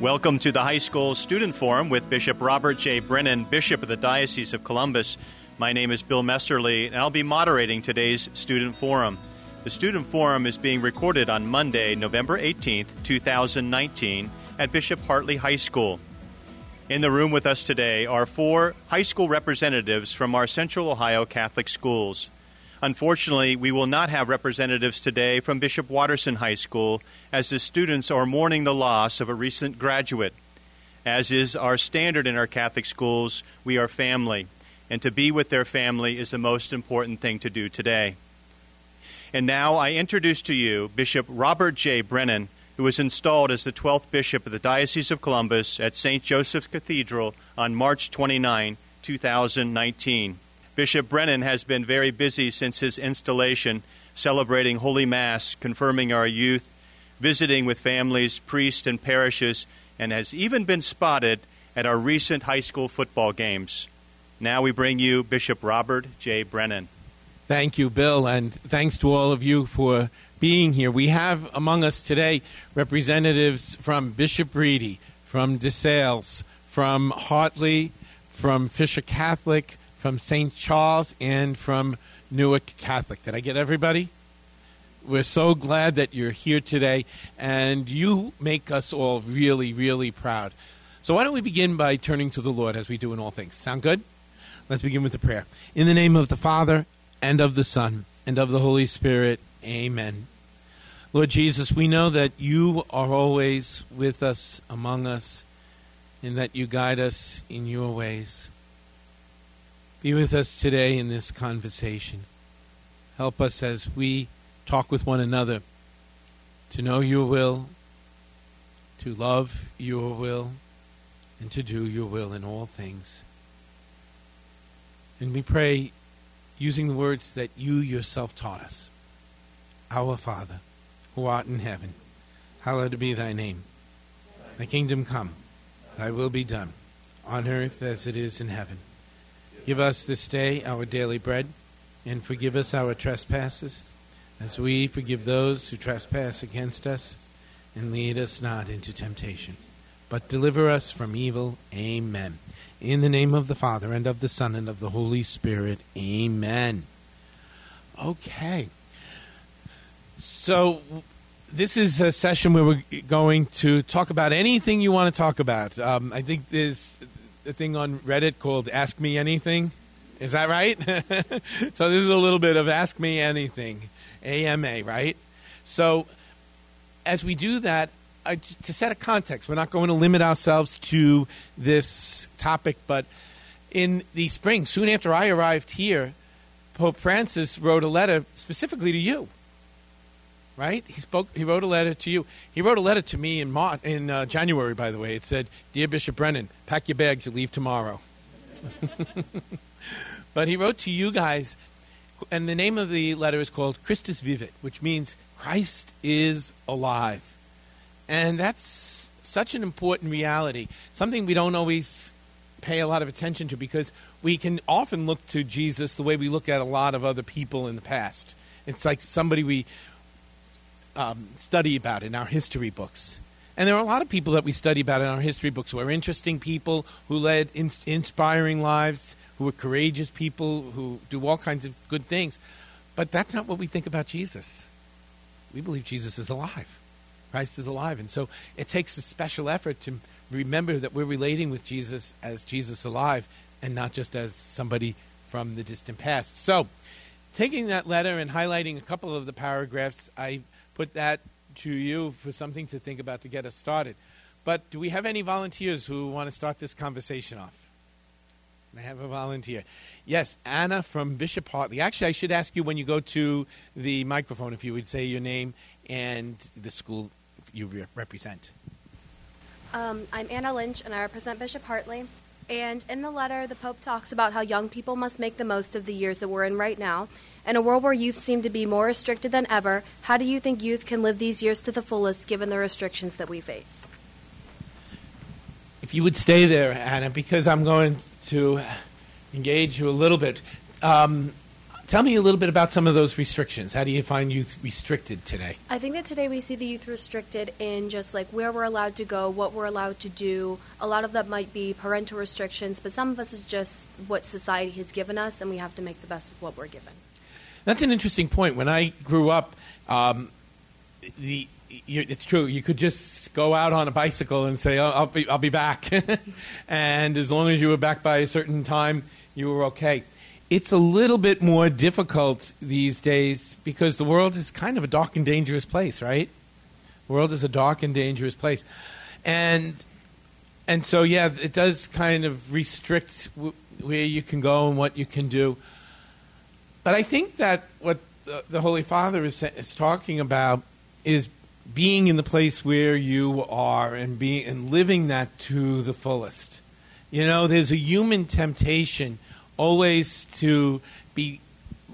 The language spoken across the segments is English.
Welcome to the High School Student Forum with Bishop Robert J. Brennan, Bishop of the Diocese of Columbus. My name is Bill Messerly, and I'll be moderating today's Student Forum. The Student Forum is being recorded on Monday, November 18th, 2019, at Bishop Hartley High School. In the room with us today are four high school representatives from our Central Ohio Catholic schools. Unfortunately, we will not have representatives today from Bishop Watterson High School as the students are mourning the loss of a recent graduate. As is our standard in our Catholic schools, we are family, and to be with their family is the most important thing to do today. And now I introduce to you Bishop Robert J. Brennan, who was installed as the 12th Bishop of the Diocese of Columbus at St. Joseph's Cathedral on March 29, 2019. Bishop Brennan has been very busy since his installation, celebrating Holy Mass, confirming our youth, visiting with families, priests, and parishes, and has even been spotted at our recent high school football games. Now we bring you Bishop Robert J. Brennan. Thank you, Bill, and thanks to all of you for being here. We have among us today representatives from Bishop Ready, from DeSales, from Hartley, from Fisher Catholic, from St. Charles, and from Newark Catholic. Did I get everybody? We're so glad that you're here today, and you make us all really, really proud. So, why don't we begin by turning to the Lord as we do in all things? Sound good? Let's begin with the prayer. In the name of the Father, and of the Son, and of the Holy Spirit, amen. Lord Jesus, we know that you are always with us, among us, and that you guide us in your ways. Be with us today in this conversation. Help us as we talk with one another to know your will, to love your will, and to do your will in all things. And we pray using the words that you yourself taught us Our Father, who art in heaven, hallowed be thy name. Thy kingdom come, thy will be done, on earth as it is in heaven. Give us this day our daily bread, and forgive us our trespasses, as we forgive those who trespass against us. And lead us not into temptation, but deliver us from evil. Amen. In the name of the Father, and of the Son, and of the Holy Spirit. Amen. Okay. So, this is a session where we're going to talk about anything you want to talk about. Um, I think there's thing on Reddit called Ask Me Anything. Is that right? so this is a little bit of Ask Me Anything, AMA, right? So as we do that, I, to set a context, we're not going to limit ourselves to this topic, but in the spring, soon after I arrived here, Pope Francis wrote a letter specifically to you right? He spoke. He wrote a letter to you. He wrote a letter to me in in uh, January. By the way, it said, "Dear Bishop Brennan, pack your bags. You leave tomorrow." but he wrote to you guys, and the name of the letter is called "Christus Vivit," which means Christ is alive, and that's such an important reality. Something we don't always pay a lot of attention to because we can often look to Jesus the way we look at a lot of other people in the past. It's like somebody we um, study about in our history books. And there are a lot of people that we study about in our history books who are interesting people, who led in- inspiring lives, who are courageous people, who do all kinds of good things. But that's not what we think about Jesus. We believe Jesus is alive. Christ is alive. And so it takes a special effort to remember that we're relating with Jesus as Jesus alive and not just as somebody from the distant past. So, taking that letter and highlighting a couple of the paragraphs, I put that to you for something to think about to get us started. But do we have any volunteers who want to start this conversation off? I have a volunteer. Yes, Anna from Bishop Hartley. Actually, I should ask you when you go to the microphone if you would say your name and the school you re- represent. Um, I'm Anna Lynch, and I represent Bishop Hartley. And in the letter, the Pope talks about how young people must make the most of the years that we're in right now in a world where youth seem to be more restricted than ever, how do you think youth can live these years to the fullest given the restrictions that we face? If you would stay there, Anna, because I'm going to engage you a little bit. Um, tell me a little bit about some of those restrictions. How do you find youth restricted today? I think that today we see the youth restricted in just like where we're allowed to go, what we're allowed to do. A lot of that might be parental restrictions, but some of us is just what society has given us, and we have to make the best of what we're given. That's an interesting point. When I grew up, um, the it's true. You could just go out on a bicycle and say, oh, "I'll be, I'll be back," and as long as you were back by a certain time, you were okay. It's a little bit more difficult these days because the world is kind of a dark and dangerous place, right? The world is a dark and dangerous place, and and so yeah, it does kind of restrict w- where you can go and what you can do. But I think that what the, the Holy Father is, is talking about is being in the place where you are and being and living that to the fullest. You know, there's a human temptation always to be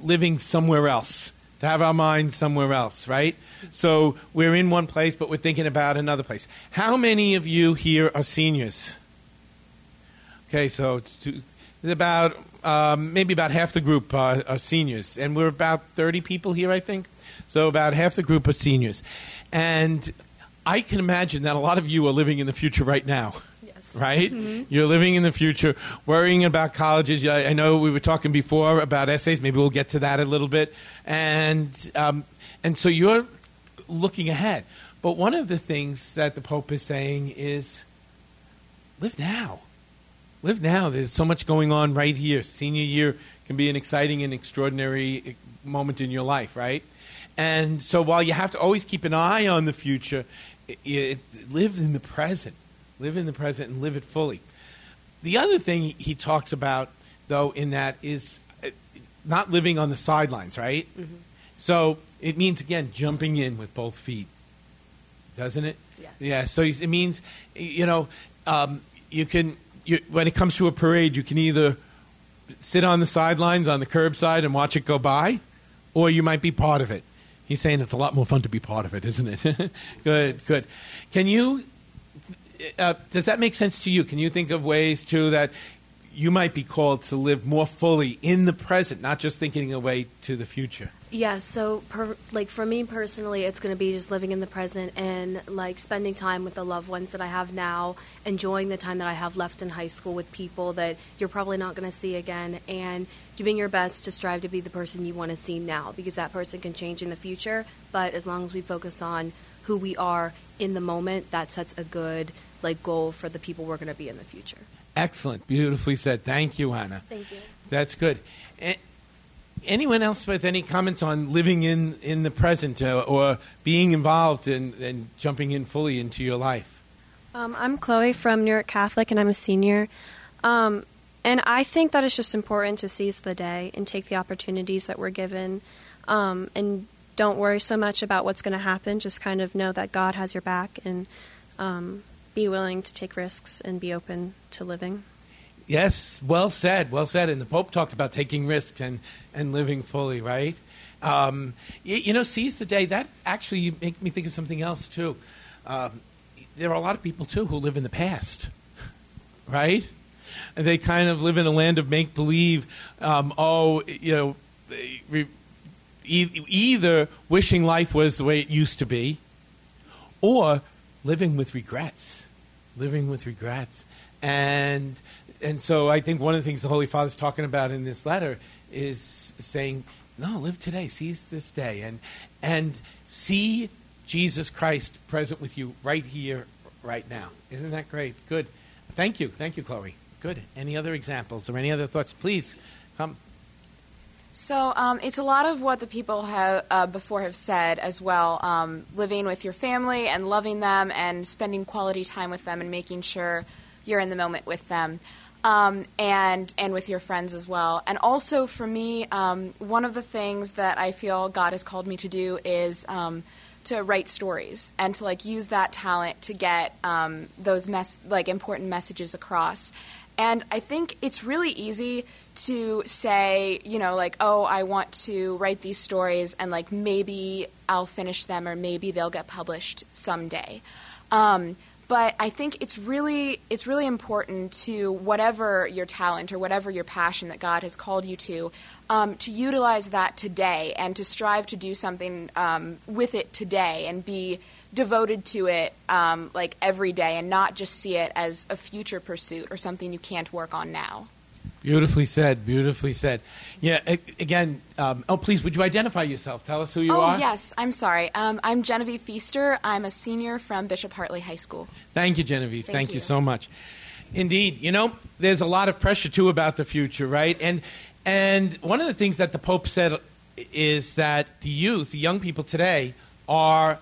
living somewhere else, to have our mind somewhere else, right? So we're in one place, but we're thinking about another place. How many of you here are seniors? Okay, so two, about um, maybe about half the group uh, are seniors, and we're about 30 people here, I think. So about half the group are seniors. And I can imagine that a lot of you are living in the future right now. Yes. Right? Mm-hmm. You're living in the future, worrying about colleges. I, I, know we were talking before about essays. Maybe we'll get to that a little bit. And, um, and so you're looking ahead. But one of the things that the Pope is saying is live now. Live now. There's so much going on right here. Senior year can be an exciting and extraordinary eh, moment in your life, right? And so while you have to always keep an eye on the future, it, it, live in the present. Live in the present and live it fully. The other thing he talks about, though, in that is uh, not living on the sidelines, right? Mm-hmm. So it means, again, jumping in with both feet, doesn't it? Yes. Yeah, so it means, you know, um, you can, you, when it comes to a parade, you can either sit on the sidelines on the curbside and watch it go by, or you might be part of it. He's saying it's a lot more fun to be part of it, isn't it? good, yes. good. Can you? Uh, does that make sense to you? Can you think of ways too that you might be called to live more fully in the present, not just thinking away to the future? Yeah, so per, like for me personally, it's going to be just living in the present and like spending time with the loved ones that I have now, enjoying the time that I have left in high school with people that you're probably not going to see again, and doing your best to strive to be the person you want to see now because that person can change in the future. But as long as we focus on who we are in the moment, that sets a good like goal for the people we're going to be in the future. Excellent, beautifully said. Thank you, Anna. Thank you. That's good. And anyone else with any comments on living in, in the present uh, or being involved and in, in jumping in fully into your life? Um, I'm Chloe from Newark Catholic, and I'm a senior. Um, and I think that it's just important to seize the day and take the opportunities that we're given, um, and don't worry so much about what's going to happen. Just kind of know that God has your back, and um, be willing to take risks and be open to living. Yes, well said, well said. And the Pope talked about taking risks and, and living fully, right? Um, you, you, know, seize the day. That actually make me think of something else too. Um, there are a lot of people too who live in the past, right? And they kind of live in a land of make believe. Um, oh, you know, either wishing life was the way it used to be, or living with regrets, living with regrets, and and so I think one of the things the Holy Father's talking about in this letter is saying, no, live today, seize this day, and and see Jesus Christ present with you right here, right now. Isn't that great? Good. Thank you, thank you, Chloe. Good. Any other examples or any other thoughts? Please come. So um, it's a lot of what the people have uh, before have said as well. Um, living with your family and loving them and spending quality time with them and making sure you're in the moment with them um, and and with your friends as well. And also for me, um, one of the things that I feel God has called me to do is um, to write stories and to like use that talent to get um, those mes- like important messages across. And I think it's really easy to say, you know, like, oh, I want to write these stories and like maybe I'll finish them or maybe they'll get published someday. Um, but I think it's really it's really important to whatever your talent or whatever your passion that God has called you to, um, to utilize that today and to strive to do something um, with it today and be devoted to it um, like every day and not just see it as a future pursuit or something you can't work on now. Beautifully said. Beautifully said. Yeah. Again. Um, oh, please. Would you identify yourself? Tell us who you oh are. Oh yes, I'm sorry. Um, I'm Genevieve Feaster. I'm a senior from Bishop Hartley High School. Thank you, Genevieve. Thank, Thank you. you. so much. Indeed, you know, there's a lot of pressure too about the future, right? And and one of the things that the Pope said is that the youth, the young people today, are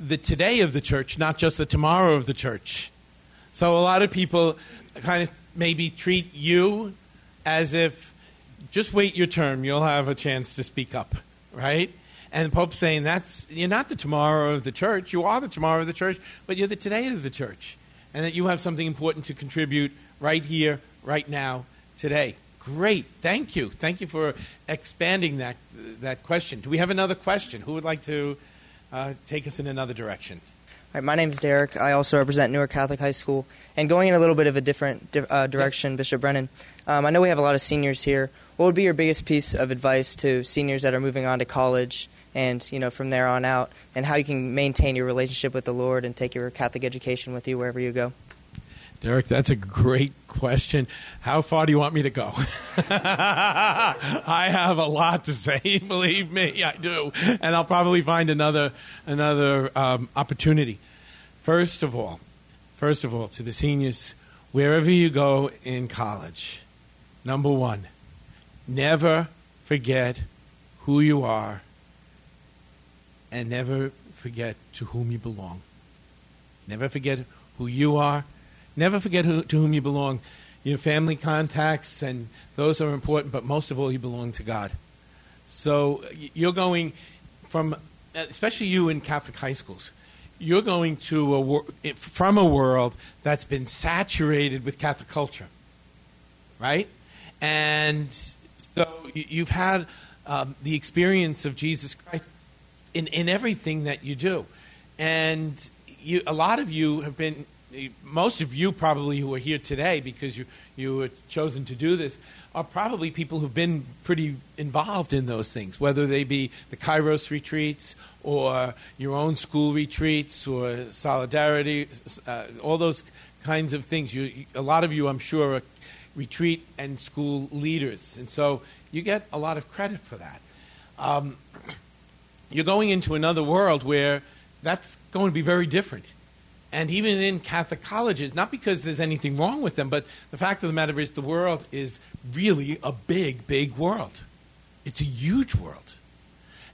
the today of the church, not just the tomorrow of the church. So a lot of people kind of maybe treat you as if just wait your term, you'll have a chance to speak up, right? And the Pope's saying that's you're not the tomorrow of the church. You are the tomorrow of the church, but you're the today of the church, and that you have something important to contribute right here, right now, today. Great, thank you, thank you for expanding that that question. Do we have another question? Who would like to uh, take us in another direction? Right, my name's Derek. I also represent Newark Catholic High School. And going in a little bit of a different di- uh, direction, Bishop Brennan, um, I know we have a lot of seniors here. What would be your biggest piece of advice to seniors that are moving on to college and, you know, from there on out, and how you can maintain your relationship with the Lord and take your Catholic education with you wherever you go? Derek, that's a great question. How far do you want me to go? I have a lot to say, believe me, I do, and I'll probably find another another um, opportunity. First of all, first of all, to the seniors, wherever you go in college, number one, never forget who you are, and never forget to whom you belong. Never forget who you are. Never forget who, to whom you belong. Your family contacts, and those are important, but most of all, you belong to God. So you're going from, especially you in Catholic high schools, you're going to a wor- from a world that's been saturated with Catholic culture, right? And so you've had um, the experience of Jesus Christ in, in everything that you do. And you, a lot of you have been, most of you probably who are here today because you, you were chosen to do this, are probably people who've been pretty involved in those things, whether they be the Kairos retreats or your own school retreats or solidarity, uh, all those kinds of things. You, a lot of you, I'm sure, are retreat and school leaders. And so you get a lot of credit for that. Um, you're going into another world where that's going to be very different. And even in Catholic colleges, not because there's anything wrong with them, but the fact of the matter is the world is really a big, big world. It's a huge world.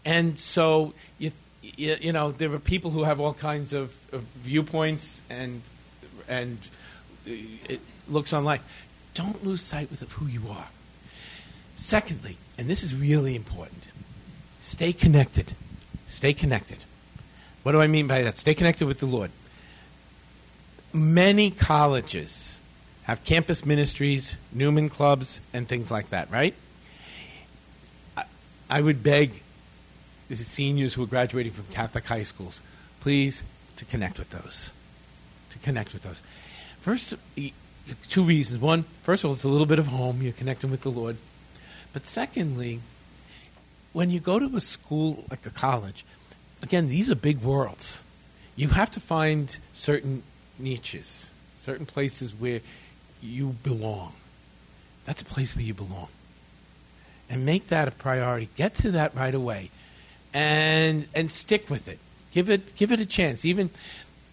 And so, you, you, you know, there are people who have all kinds of, of viewpoints and, and uh, it looks on life. Don't lose sight of who you are. Secondly, and this is really important, stay connected. Stay connected. What do I mean by that? Stay connected with the Lord. Many colleges have campus ministries, Newman clubs, and things like that, right? I, I would beg the seniors who are graduating from Catholic high schools, please, to connect with those. To connect with those. First, two reasons. One, first of all, it's a little bit of home. You're connecting with the Lord. But secondly, when you go to a school like a college, again, these are big worlds. You have to find certain niches, certain places where you belong. That's a place where you belong. And make that a priority. Get to that right away. And and stick with it. Give it give it a chance. Even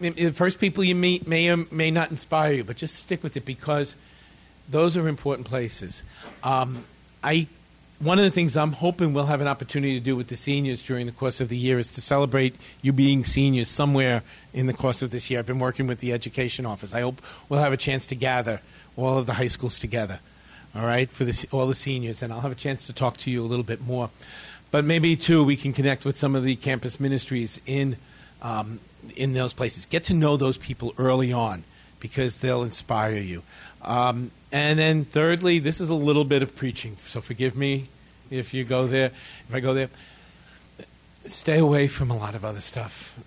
the first people you meet may or may not inspire you, but just stick with it because those are important places. Um, I one of the things I'm hoping we'll have an opportunity to do with the seniors during the course of the year is to celebrate you being seniors somewhere in the course of this year. I've been working with the education office. I hope we'll have a chance to gather all of the high schools together, all right, for the, all the seniors, and I'll have a chance to talk to you a little bit more. But maybe too, we can connect with some of the campus ministries in um, in those places. Get to know those people early on because they'll inspire you. Um, and then thirdly, this is a little bit of preaching, so forgive me if you go there. If I go there, stay away from a lot of other stuff.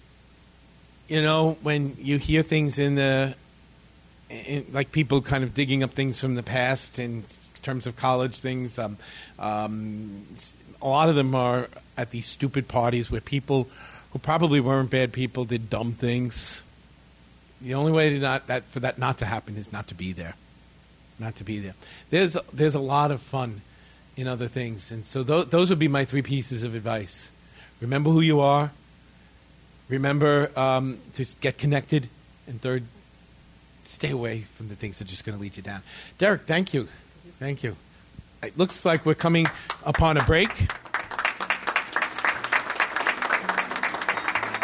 you know, when you hear things in the, in, like people kind of digging up things from the past in terms of college things, um, um, a lot of them are at these stupid parties where people who probably weren't bad people did dumb things. The only way to not that for that not to happen is not to be there, not to be there. There's there's a lot of fun in other things, and so th- those would be my three pieces of advice. Remember who you are. Remember um, to get connected, and third, stay away from the things that are just going to lead you down. Derek, thank you, thank you. It looks like we're coming upon a break.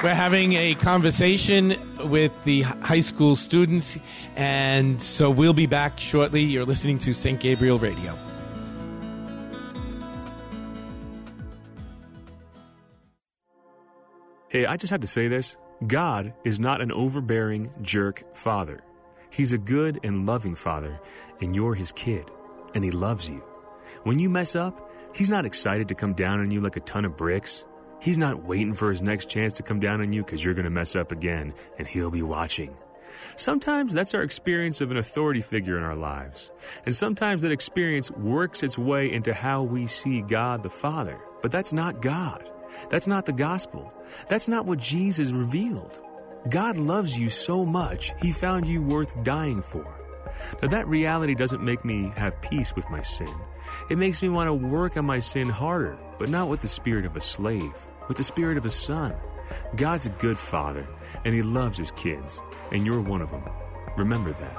We're having a conversation with the high school students, and so we'll be back shortly. You're listening to St. Gabriel Radio. Hey, I just had to say this God is not an overbearing jerk father. He's a good and loving father, and you're his kid, and he loves you. When you mess up, he's not excited to come down on you like a ton of bricks. He's not waiting for his next chance to come down on you because you're going to mess up again, and he'll be watching. Sometimes that's our experience of an authority figure in our lives. And sometimes that experience works its way into how we see God the Father. But that's not God. That's not the gospel. That's not what Jesus revealed. God loves you so much, He found you worth dying for. Now, that reality doesn't make me have peace with my sin. It makes me want to work on my sin harder, but not with the spirit of a slave, with the spirit of a son. God's a good father, and he loves his kids, and you're one of them. Remember that.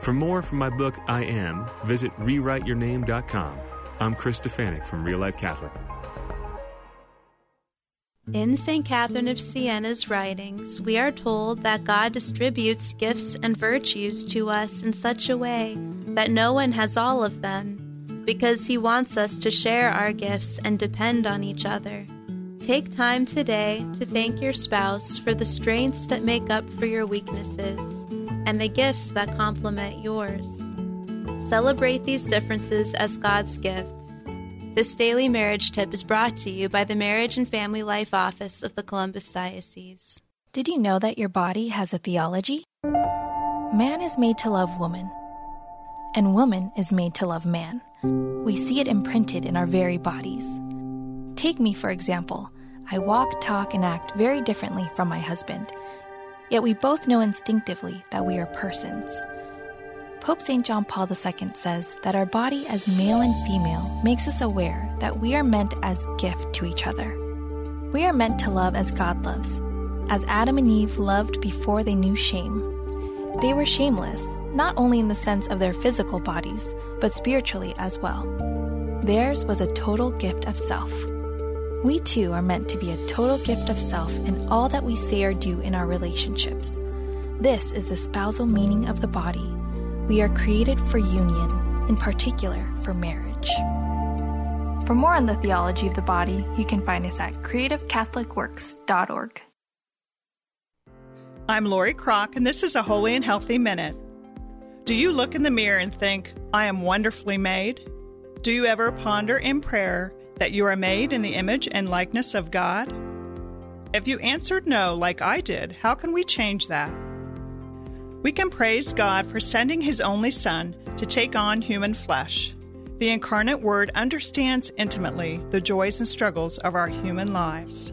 For more from my book, I Am, visit rewriteyourname.com. I'm Chris Stefanick from Real Life Catholic. In St. Catherine of Siena's writings, we are told that God distributes gifts and virtues to us in such a way that no one has all of them because He wants us to share our gifts and depend on each other. Take time today to thank your spouse for the strengths that make up for your weaknesses and the gifts that complement yours. Celebrate these differences as God's gift. This daily marriage tip is brought to you by the Marriage and Family Life Office of the Columbus Diocese. Did you know that your body has a theology? Man is made to love woman, and woman is made to love man. We see it imprinted in our very bodies. Take me, for example. I walk, talk, and act very differently from my husband. Yet we both know instinctively that we are persons. Pope St. John Paul II says that our body as male and female makes us aware that we are meant as gift to each other. We are meant to love as God loves, as Adam and Eve loved before they knew shame. They were shameless, not only in the sense of their physical bodies, but spiritually as well. Theirs was a total gift of self. We too are meant to be a total gift of self in all that we say or do in our relationships. This is the spousal meaning of the body. We are created for union, in particular for marriage. For more on the theology of the body, you can find us at creativecatholicworks.org. I'm Lori Kroc, and this is a Holy and Healthy Minute. Do you look in the mirror and think, I am wonderfully made? Do you ever ponder in prayer that you are made in the image and likeness of God? If you answered no, like I did, how can we change that? We can praise God for sending His only Son to take on human flesh. The incarnate Word understands intimately the joys and struggles of our human lives.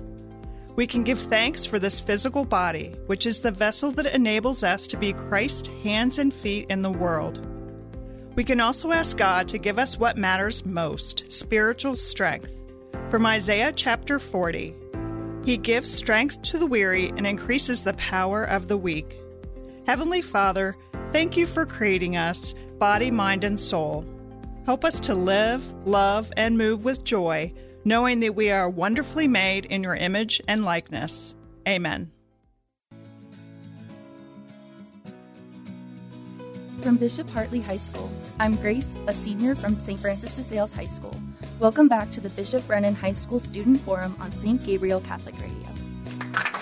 We can give thanks for this physical body, which is the vessel that enables us to be Christ's hands and feet in the world. We can also ask God to give us what matters most spiritual strength. From Isaiah chapter 40 He gives strength to the weary and increases the power of the weak. Heavenly Father, thank you for creating us, body, mind, and soul. Help us to live, love, and move with joy knowing that we are wonderfully made in your image and likeness. Amen. From Bishop Hartley High School, I'm Grace, a senior from St. Francis de Sales High School. Welcome back to the Bishop Brennan High School Student Forum on St. Gabriel Catholic Radio.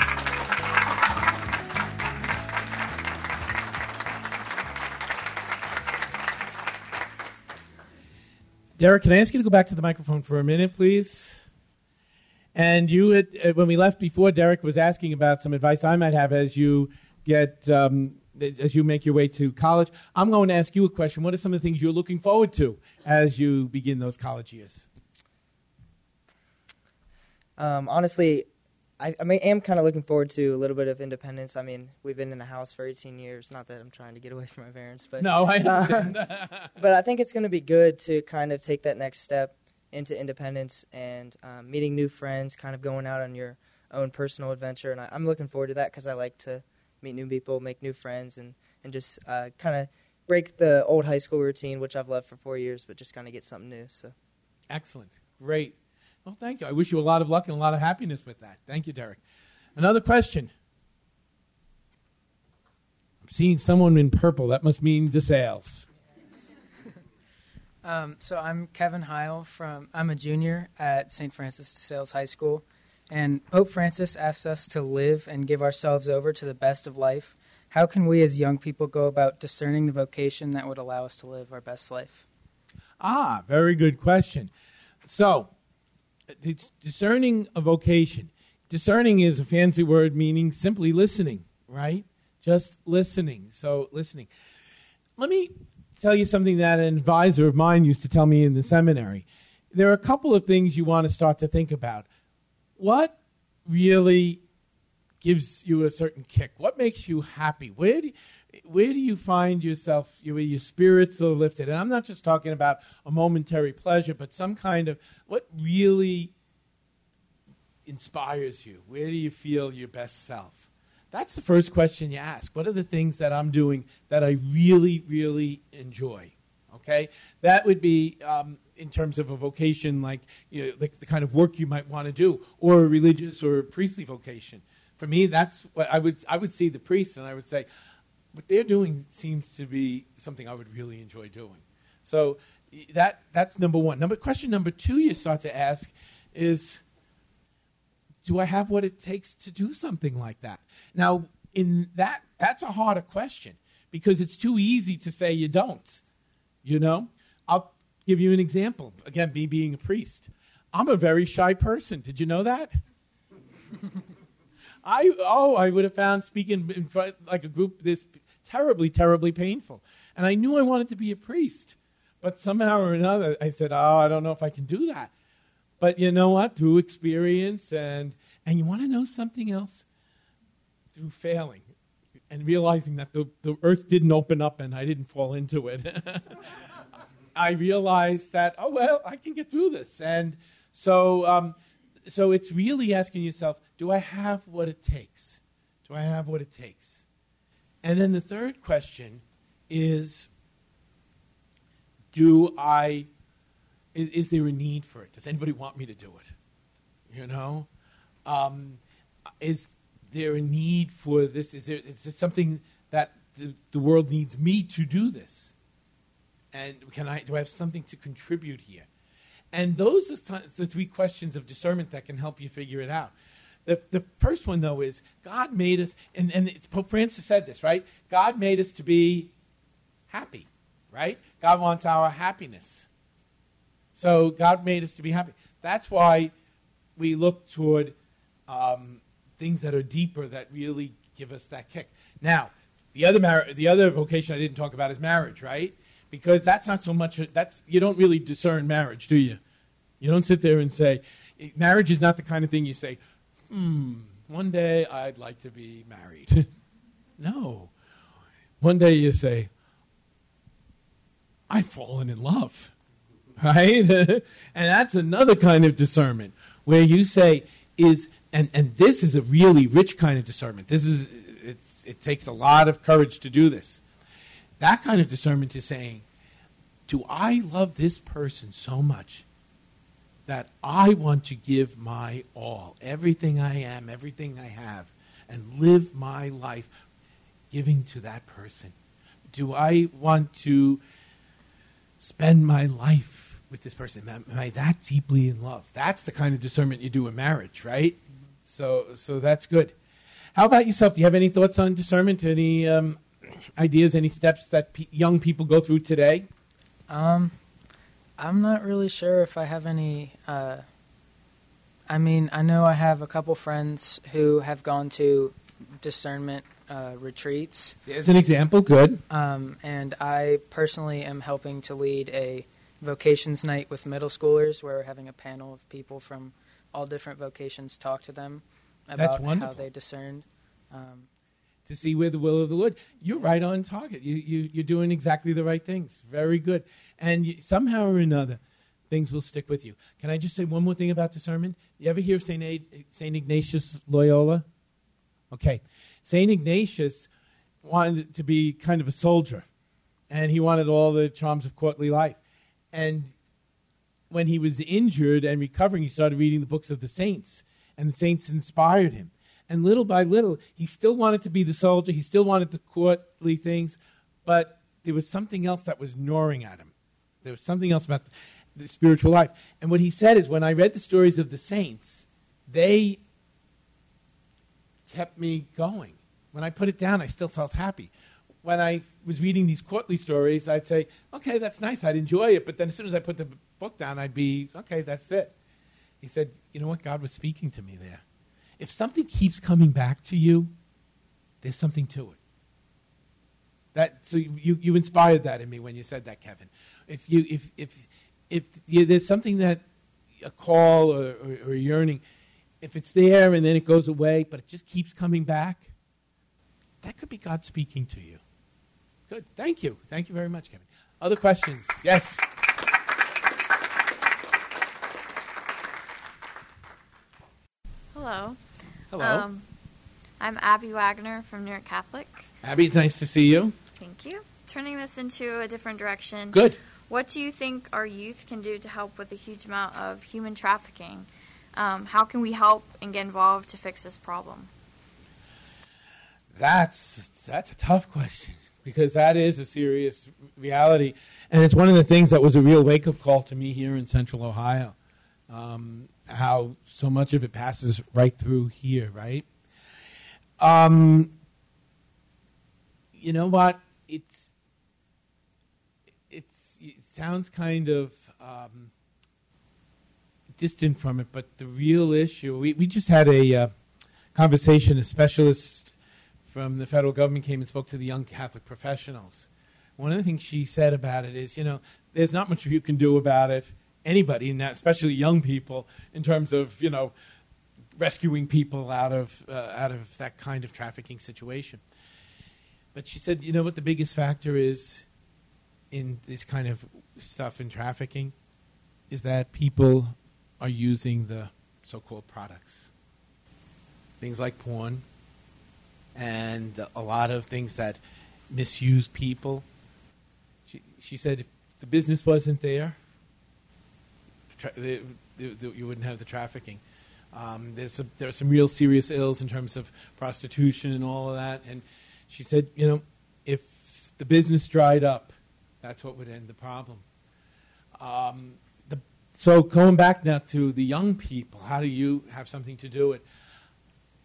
Derek, can I ask you to go back to the microphone for a minute, please? And you, had, uh, when we left before, Derek was asking about some advice I might have as you get um, as you make your way to college. I'm going to ask you a question. What are some of the things you're looking forward to as you begin those college years? Um, honestly, I, I am kind of looking forward to a little bit of independence. I mean, we've been in the house for 18 years. Not that I'm trying to get away from my parents, but no, I uh, but I think it's going to be good to kind of take that next step into independence and um, meeting new friends, kind of going out on your own personal adventure. And I, am looking forward to that because I like to meet new people, make new friends, and and just uh, kind of break the old high school routine, which I've loved for four years, but just kind of get something new. So, excellent, great. Well, thank you. I wish you a lot of luck and a lot of happiness with that. Thank you, Derek. Another question. I'm seeing someone in purple. That must mean DeSales. Um, so I'm Kevin Heil from. I'm a junior at St. Francis de Sales High School, and Pope Francis asks us to live and give ourselves over to the best of life. How can we, as young people, go about discerning the vocation that would allow us to live our best life? Ah, very good question. So, discerning a vocation. Discerning is a fancy word meaning simply listening, right? Just listening. So, listening. Let me tell you something that an advisor of mine used to tell me in the seminary. There are a couple of things you want to start to think about. What really gives you a certain kick? What makes you happy? Where do where do you find yourself, where your spirits are lifted? And I'm not just talking about a momentary pleasure, but some kind of what really inspires you? Where do you feel your best self? That's the first question you ask. What are the things that I'm doing that I really, really enjoy? Okay, that would be um, in terms of a vocation like you know, the, the kind of work you might want to do, or a religious or a priestly vocation. For me, that's what I would I would see the priest and I would say, what they're doing seems to be something I would really enjoy doing. So that that's number one. Number question number two you start to ask is, do I have what it takes to do something like that? Now, in that that's a harder question because it's too easy to say you don't. You know, I'll give you an example. Again, me being a priest, I'm a very shy person. Did you know that? I oh, I would have found speaking in front like a group this terribly, terribly painful. And I knew I wanted to be a priest. But somehow or another, I said, oh, I don't know if I can do that. But you know what? Through experience and, and you want to know something else? Through failing and realizing that the, the earth didn't open up and I didn't fall into it. I realized that, oh, well, I can get through this. And so, um, so it's really asking yourself, do I have what it takes? Do I have what it takes? And then the third question is do I, is, is, there a need for it? Does anybody want me to do it? You know? Um, is there a need for this? Is there, is this something that the, the world needs me to do this? And can I, do I have something to contribute here? And those are the three questions of discernment that can help you figure it out. The, the first one, though, is God made us, and, and Pope Francis said this, right? God made us to be happy, right? God wants our happiness. So God made us to be happy. That's why we look toward um, things that are deeper that really give us that kick. Now, the other mar- the other vocation I didn't talk about is marriage, right? Because that's not so much. That's you don't really discern marriage, do you? You don't sit there and say, marriage is not the kind of thing you say, hmm, one day I'd like to be married. no. One day you say, I've fallen in love. Right? and that's another kind of discernment where you say, is, and, and this is a really rich kind of discernment. This is, it's, it takes a lot of courage to do this. That kind of discernment is saying, do I love this person so much that I want to give my all, everything I am, everything I have, and live my life giving to that person? Do I want to spend my life with this person? Am I that deeply in love? That's the kind of discernment you do in marriage, right? So, so that's good. How about yourself? Do you have any thoughts on discernment? Any um, ideas? Any steps that pe- young people go through today? Um, I'm not really sure if I have any. Uh, I mean, I know I have a couple friends who have gone to discernment uh, retreats. As an example, good. Um, and I personally am helping to lead a vocations night with middle schoolers where we're having a panel of people from all different vocations talk to them about how they discerned. Um, to see where the will of the Lord. You're right on target. You, you, you're doing exactly the right things. Very good. And you, somehow or another, things will stick with you. Can I just say one more thing about the sermon? You ever hear of St. St. Ignatius Loyola? Okay. St. Ignatius wanted to be kind of a soldier, and he wanted all the charms of courtly life. And when he was injured and recovering, he started reading the books of the saints, and the saints inspired him. And little by little, he still wanted to be the soldier, he still wanted the courtly things, but there was something else that was gnawing at him. There was something else about the, spiritual life. And what he said is when I read the stories of the saints, they kept me going. When I put it down, I still felt happy. When I was reading these courtly stories, I'd say, okay, that's nice, I'd enjoy it. But then as soon as I put the book down, I'd be, okay, that's it. He said, you know what? God was speaking to me there. If something keeps coming back to you, there's something to it. That, so you, you inspired that in me when you said that, Kevin. If, you, if, if, if there's something that, a call or, or, or yearning, if it's there and then it goes away, but it just keeps coming back, that could be God speaking to you. Good. Thank you. Thank you very much, Kevin. Other questions? Yes. Hello. Hello. Um, I'm Abby Wagner from Newark Catholic. Abby, it's nice to see you. Thank you. Turning this into a different direction. Good. What do you think our youth can do to help with the huge amount of human trafficking? Um, how can we help and get involved to fix this problem? That's that's a tough question because that is a serious reality, and it's one of the things that was a real wake up call to me here in Central Ohio. Um, how so much of it passes right through here, right? Um, you know what? It's it's it sounds kind of um, distant from it, but the real issue we we just had a uh, conversation. A specialist from the federal government came and spoke to the young Catholic professionals. One of the things she said about it is, you know, there's not much you can do about it. Anybody, especially young people, in terms of you know rescuing people out of uh, out of that kind of trafficking situation. But she said, you know what the biggest factor is in this kind of stuff in trafficking is that people are using the so-called products, things like porn, and a lot of things that misuse people. She, she said if the business wasn't there, the tra- the, the, you wouldn't have the trafficking. Um, there's a, there are some real serious ills in terms of prostitution and all of that. And she said, you know, if the business dried up, that's what would end the problem. Um, the, so going back now to the young people, how do you have something to do it?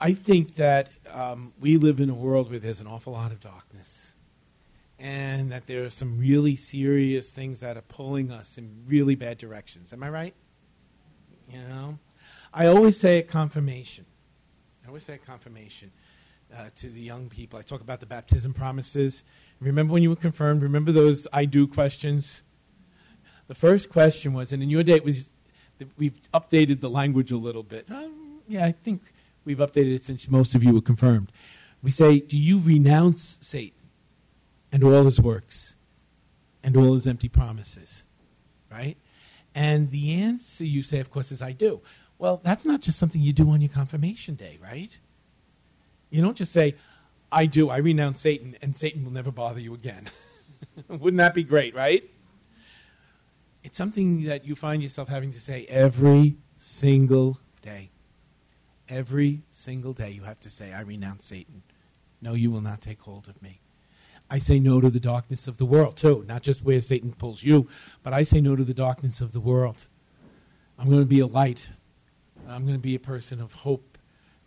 I think that um, we live in a world where there's an awful lot of darkness, and that there are some really serious things that are pulling us in really bad directions. Am I right? You know, I always say at confirmation. I always say at confirmation uh, to the young people. I talk about the baptism promises. Remember when you were confirmed? Remember those "I do" questions. The first question was, and in your day it was, we've updated the language a little bit. Um, yeah, I think we've updated it since most of you were confirmed. We say, Do you renounce Satan and all his works and all his empty promises? Right? And the answer you say, of course, is I do. Well, that's not just something you do on your confirmation day, right? You don't just say, I do, I renounce Satan, and Satan will never bother you again. Wouldn't that be great, right? It's something that you find yourself having to say every single day. Every single day you have to say, I renounce Satan. No, you will not take hold of me. I say no to the darkness of the world, too. Not just where Satan pulls you, but I say no to the darkness of the world. I'm going to be a light. I'm going to be a person of hope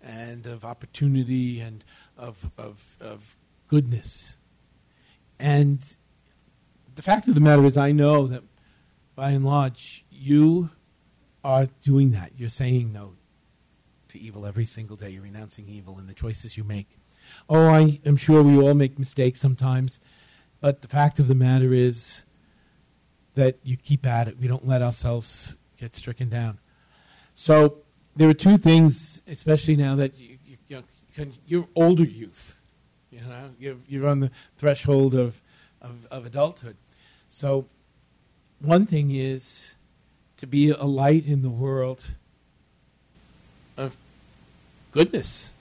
and of opportunity and of, of, of goodness. And the fact of the matter is, I know that by and large, you are doing that. You're saying no to evil every single day. You're renouncing evil in the choices you make. Oh, I am sure we all make mistakes sometimes, but the fact of the matter is that you keep at it. We don't let ourselves get stricken down. So there are two things, especially now that you, you, you, you're older youth. You know, you're, you're on the threshold of, of, of adulthood. So one thing is to be a light in the world of goodness,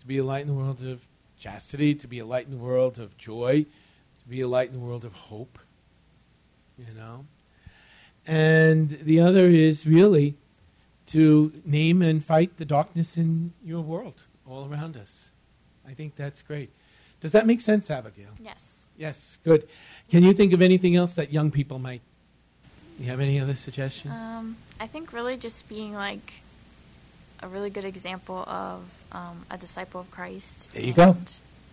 to be a light in the world of chastity, to be a light in the world of joy, to be a light in the world of hope, you know. And the other is really to name and fight the darkness in your world all around us. I think that's great. Does that make sense, Abigail? Yes. Yes, good. Can you think of anything else that young people might? You have any other suggestions? Um, I think really just being like a really good example of um, a disciple of Christ. There you go.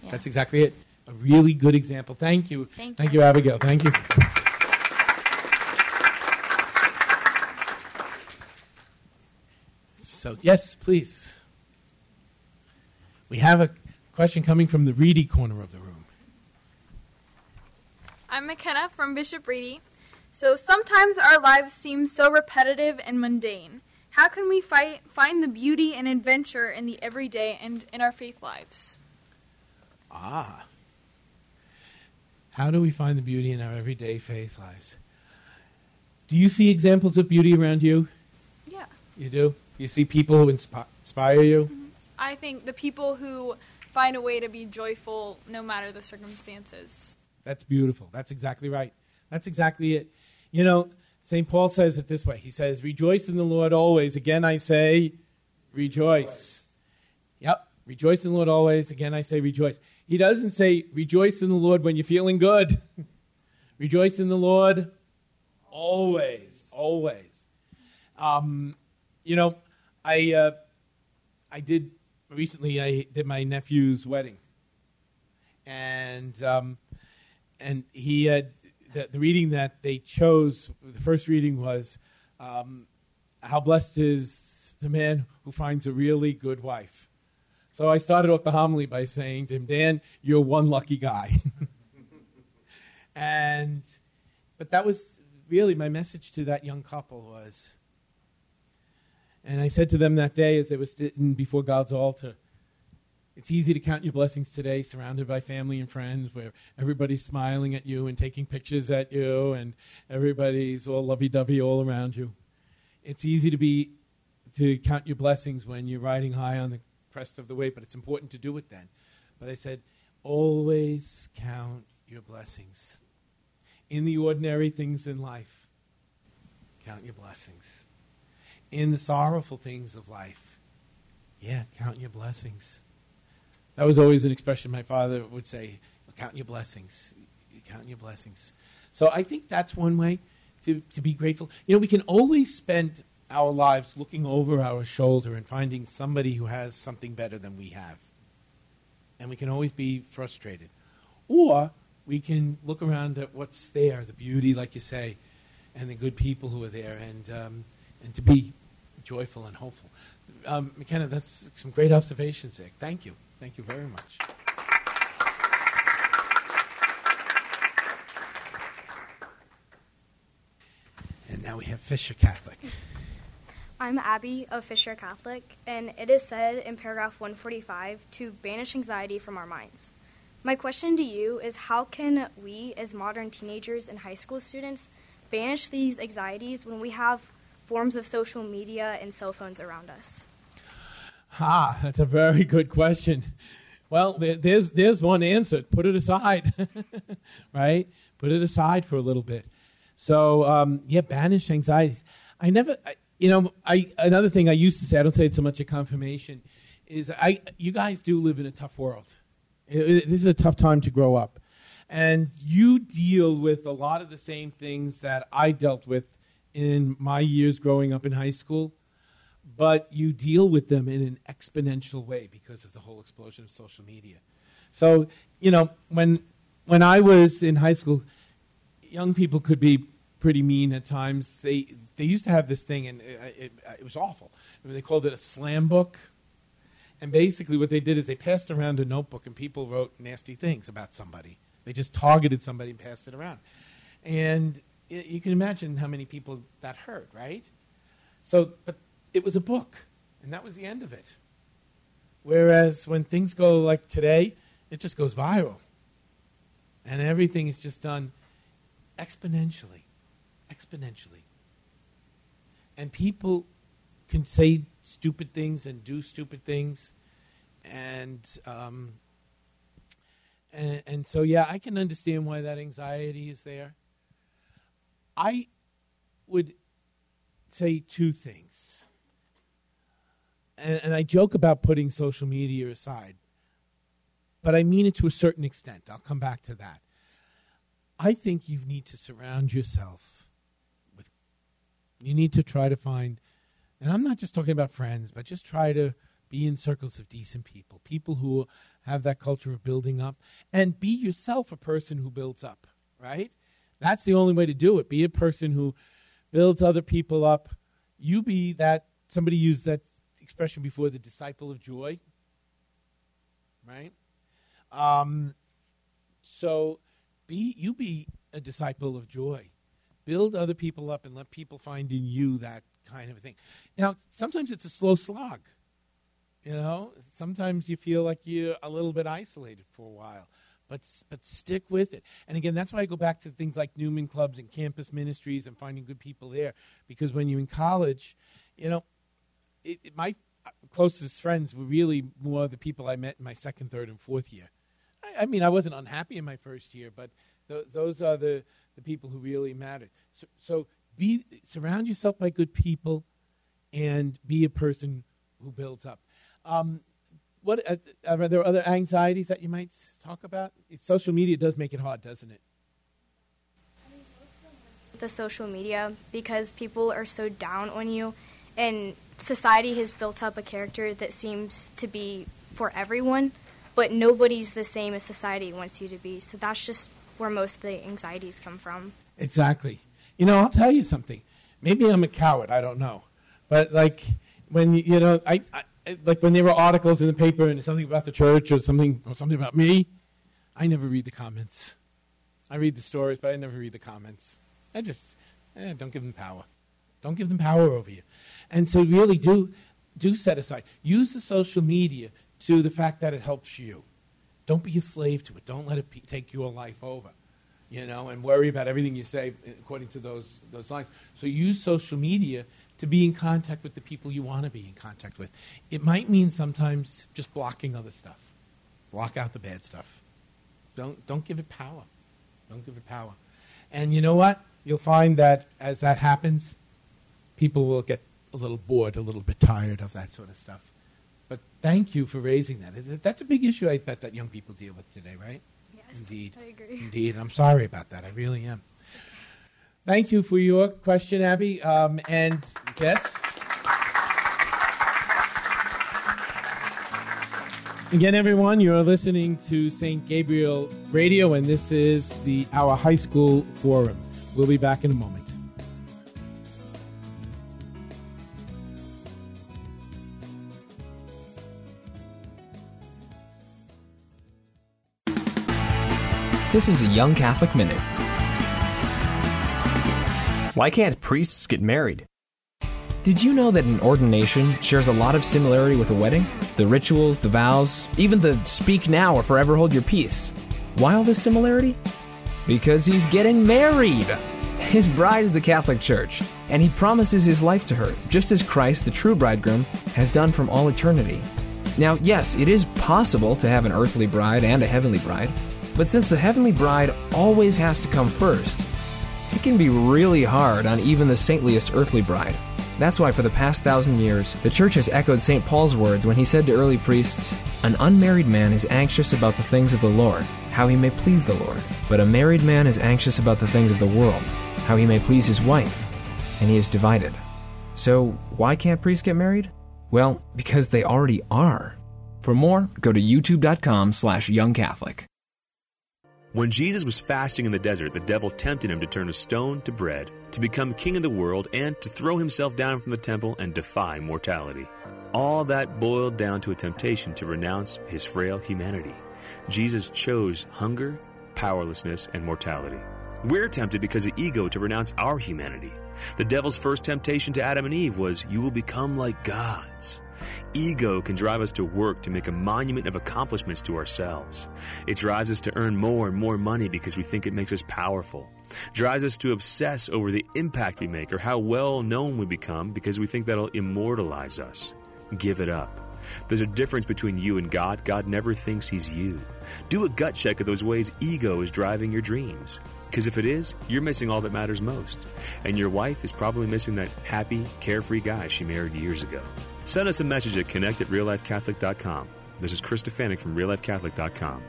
yeah. That's exactly it. A really good example. Thank you. Thank Thank you. you, Abigail. Thank you. So, yes, please. We have a question coming from the Ready corner of the room. I'm McKenna from Bishop Ready. So sometimes our lives seem so repetitive and mundane. How can we fight, find the beauty and adventure in the everyday and in our faith lives? Ah. How do we find the beauty in our everyday faith lives? Do you see examples of beauty around you? Yeah. You do? You see people who inspi- inspire you? I think the people who find a way to be joyful no matter the circumstances. That's beautiful. That's exactly right. That's exactly it. You know, St. Paul says it this way He says, Rejoice in the Lord always. Again, I say, rejoice. Yep, rejoice in the Lord always. Again, I say, rejoice. He doesn't say, Rejoice in the Lord when you're feeling good. rejoice in the Lord always. Always. Um, you know, I, uh, I did recently, I did my nephew's wedding. And, um, and he had the, the reading that they chose. The first reading was, um, "How blessed is the man who finds a really good wife." So I started off the homily by saying to him, "Dan, you're one lucky guy." and, but that was really my message to that young couple was. And I said to them that day as they were sitting before God's altar, it's easy to count your blessings today, surrounded by family and friends, where everybody's smiling at you and taking pictures at you, and everybody's all lovey-dovey all around you. It's easy to be to count your blessings when you're riding high on the crest of the wave, but it's important to do it then. But I said, always count your blessings. In the ordinary things in life, count your blessings. In the sorrowful things of life, yeah, count your blessings. That was always an expression my father would say, count your blessings. Count your blessings. So I think that's one way to, to be grateful. You know, we can always spend our lives looking over our shoulder and finding somebody who has something better than we have. And we can always be frustrated. Or we can look around at what's there, the beauty, like you say, and the good people who are there, and, um, and to be joyful and hopeful. Um, McKenna, that's some great observations there. Thank you. Thank you very much. And now we have Fisher Catholic. I'm Abby of Fisher Catholic, and it is said in paragraph 145 to banish anxiety from our minds. My question to you is how can we, as modern teenagers and high school students, banish these anxieties when we have forms of social media and cell phones around us? Ah, that's a very good question. Well, there's there's one answer. Put it aside, right? Put it aside for a little bit. So um, yeah, banish anxieties. I never, I, you know, I another thing I used to say. I don't say it so much at confirmation. Is I you guys do live in a tough world. It, it, this is a tough time to grow up, and you deal with a lot of the same things that I dealt with in my years growing up in high school but you deal with them in an exponential way because of the whole explosion of social media. So, you know, when when I was in high school, young people could be pretty mean at times. They they used to have this thing, and it, it, it was awful. I mean, they called it a slam book. And basically, what they did is they passed around a notebook, and people wrote nasty things about somebody. They just targeted somebody and passed it around. And it, you can imagine how many people that hurt, right? So, but it was a book, and that was the end of it. Whereas when things go like today, it just goes viral. And everything is just done exponentially. Exponentially. And people can say stupid things and do stupid things. And, um, and, and so, yeah, I can understand why that anxiety is there. I would say two things. And, and I joke about putting social media aside, but I mean it to a certain extent. I'll come back to that. I think you need to surround yourself with, you need to try to find, and I'm not just talking about friends, but just try to be in circles of decent people, people who have that culture of building up, and be yourself a person who builds up, right? That's the only way to do it. Be a person who builds other people up. You be that, somebody used that expression before, the disciple of joy, right? Um, so be you be a disciple of joy. Build other people up and let people find in you that kind of thing. Now, sometimes it's a slow slog. You know, sometimes you feel like you're a little bit isolated for a while, but but stick with it. And again, that's why I go back to things like Newman clubs and campus ministries and finding good people there. Because when you're in college, you know, it, it, my closest friends were really more the people I met in my second, third, and fourth year. I, I mean, I wasn't unhappy in my first year, but th- those are the, the people who really mattered. So, so be surround yourself by good people, and be a person who builds up. Um, what uh, are there other anxieties that you might talk about? Social media does make it hard, doesn't it? The social media because people are so down on you, and society has built up a character that seems to be for everyone, but nobody's the same as society wants you to be. So that's just where most of the anxieties come from. Exactly. You know, I'll tell you something. Maybe I'm a coward. I don't know, but like when you, know, I, I like when there were articles in the paper and something about the church or something or something about me, I never read the comments. I read the stories, but I never read the comments. I just eh, don't give them power. Don't give them power over you. And so really do do set aside. Use the social media to the fact that it helps you. Don't be a slave to it. Don't let it pe- take your life over. You know, and worry about everything you say according to those those lines. So use social media to be in contact with the people you want to be in contact with. It might mean sometimes just blocking other stuff. Block out the bad stuff. Don't don't give it power. Don't give it power. And you know what? You'll find that as that happens, people will get a little bored, a little bit tired of that sort of stuff. But thank you for raising that. That's a big issue I bet that young people deal with today, right? Yes, Indeed. I agree. Indeed. I'm sorry about that. I really am. Thank you for your question, Abby. Um, and yes. Again, everyone, you're listening to St. Gabriel Radio, and this is the our high school forum. We'll be back in a moment. This is a Young Catholic Minute. Why can't priests get married? Did you know that an ordination shares a lot of similarity with a wedding? The rituals, the vows, even the speak now or forever hold your peace. Why all this similarity? Because he's getting married! His bride is the Catholic Church, and he promises his life to her, just as Christ, the true bridegroom, has done from all eternity. Now, yes, it is possible to have an earthly bride and a heavenly bride, but since the heavenly bride always has to come first, it can be really hard on even the saintliest earthly bride. That's why for the past thousand years, the Church has echoed St. Paul's words when he said to early priests, An unmarried man is anxious about the things of the Lord, how he may please the Lord. But a married man is anxious about the things of the world, how he may please his wife, and he is divided. So, why can't priests get married? Well, because they already are. For more, go to youtube.com slash youngcatholic. When Jesus was fasting in the desert, the devil tempted him to turn a stone to bread, to become king of the world, and to throw himself down from the temple and defy mortality. All that boiled down to a temptation to renounce his frail humanity. Jesus chose hunger, powerlessness, and mortality. We're tempted because of ego to renounce our humanity. The devil's first temptation to Adam and Eve was, You will become like gods. Ego can drive us to work to make a monument of accomplishments to ourselves. It drives us to earn more and more money because we think it makes us powerful. Drives us to obsess over the impact we make or how well known we become because we think that'll immortalize us. Give it up. There's a difference between you and God. God never thinks He's you. Do a gut check of those ways ego is driving your dreams. Because if it is, you're missing all that matters most. And your wife is probably missing that happy, carefree guy she married years ago. Send us a message at connect at reallifecatholic.com. This is Chris Stefanick from reallifecatholic.com.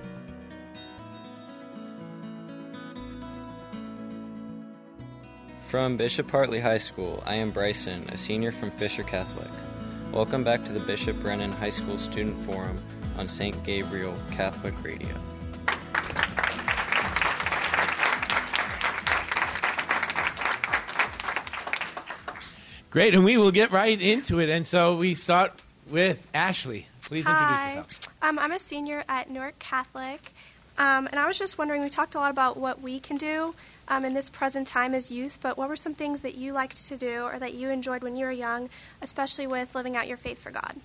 From Bishop Hartley High School, I am Bryson, a senior from Fisher Catholic. Welcome back to the Bishop Brennan High School Student Forum on St. Gabriel Catholic Radio. Great, and we will get right into it. And so we start with Ashley. Please Hi. introduce yourself. Um, I'm a senior at Newark Catholic, um, and I was just wondering. We talked a lot about what we can do um, in this present time as youth, but what were some things that you liked to do or that you enjoyed when you were young, especially with living out your faith for God?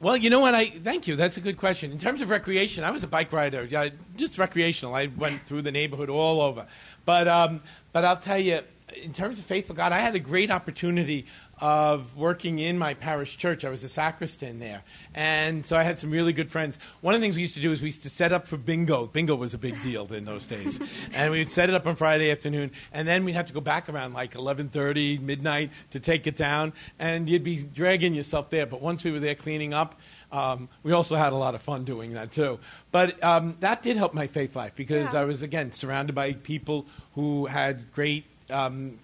Well, you know what? I thank you. That's a good question. In terms of recreation, I was a bike rider, yeah, just recreational. I went through the neighborhood all over. But um, but I'll tell you, in terms of faithful God, I had a great opportunity of working in my parish church. I was a sacristan there, and so I had some really good friends. One of the things we used to do is we used to set up for bingo. Bingo was a big deal in those days, and we'd set it up on Friday afternoon, and then we'd have to go back around like eleven thirty, midnight to take it down, and you'd be dragging yourself there. But once we were there cleaning up. Um, we also had a lot of fun doing that too. But um, that did help my faith life because Yeah. I was, again, surrounded by people who had great um,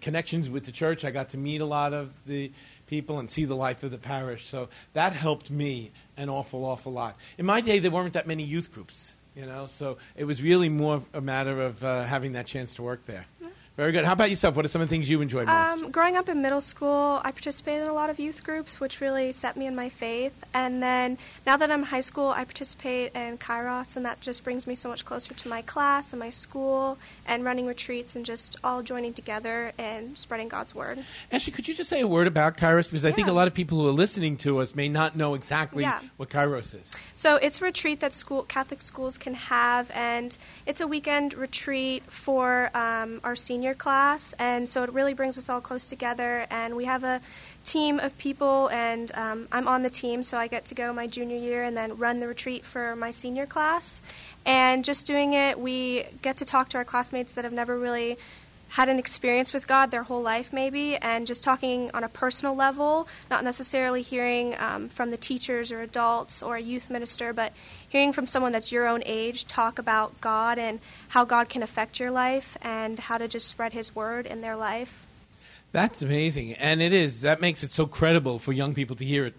connections with the church. I got to meet a lot of the people and see the life of the parish. So that helped me an awful, awful lot. In my day, there weren't that many youth groups, you know, so it was really more a matter of uh, having that chance to work there. Very good. How about yourself? What are some of the things you enjoy most? Um, growing up in middle school, I participated in a lot of youth groups, which really set me in my faith. And then now that I'm in high school, I participate in Kairos, and that just brings me so much closer to my class and my school, and running retreats and just all joining together and spreading God's word. Ashley, could you just say a word about Kairos? Because I think a lot of people who are listening to us may not know exactly Yeah. what Kairos is. So it's a retreat that school Catholic schools can have, and it's a weekend retreat for um, our senior class, and so it really brings us all close together. And we have a team of people, and um, I'm on the team, so I get to go my junior year and then run the retreat for my senior class. And just doing it, we get to talk to our classmates that have never really had an experience with God their whole life, maybe, and just talking on a personal level, not necessarily hearing um, from the teachers or adults or a youth minister, but hearing from someone that's your own age talk about God and how God can affect your life and how to just spread His word in their life. That's amazing. And it is. That makes it so credible for young people to hear it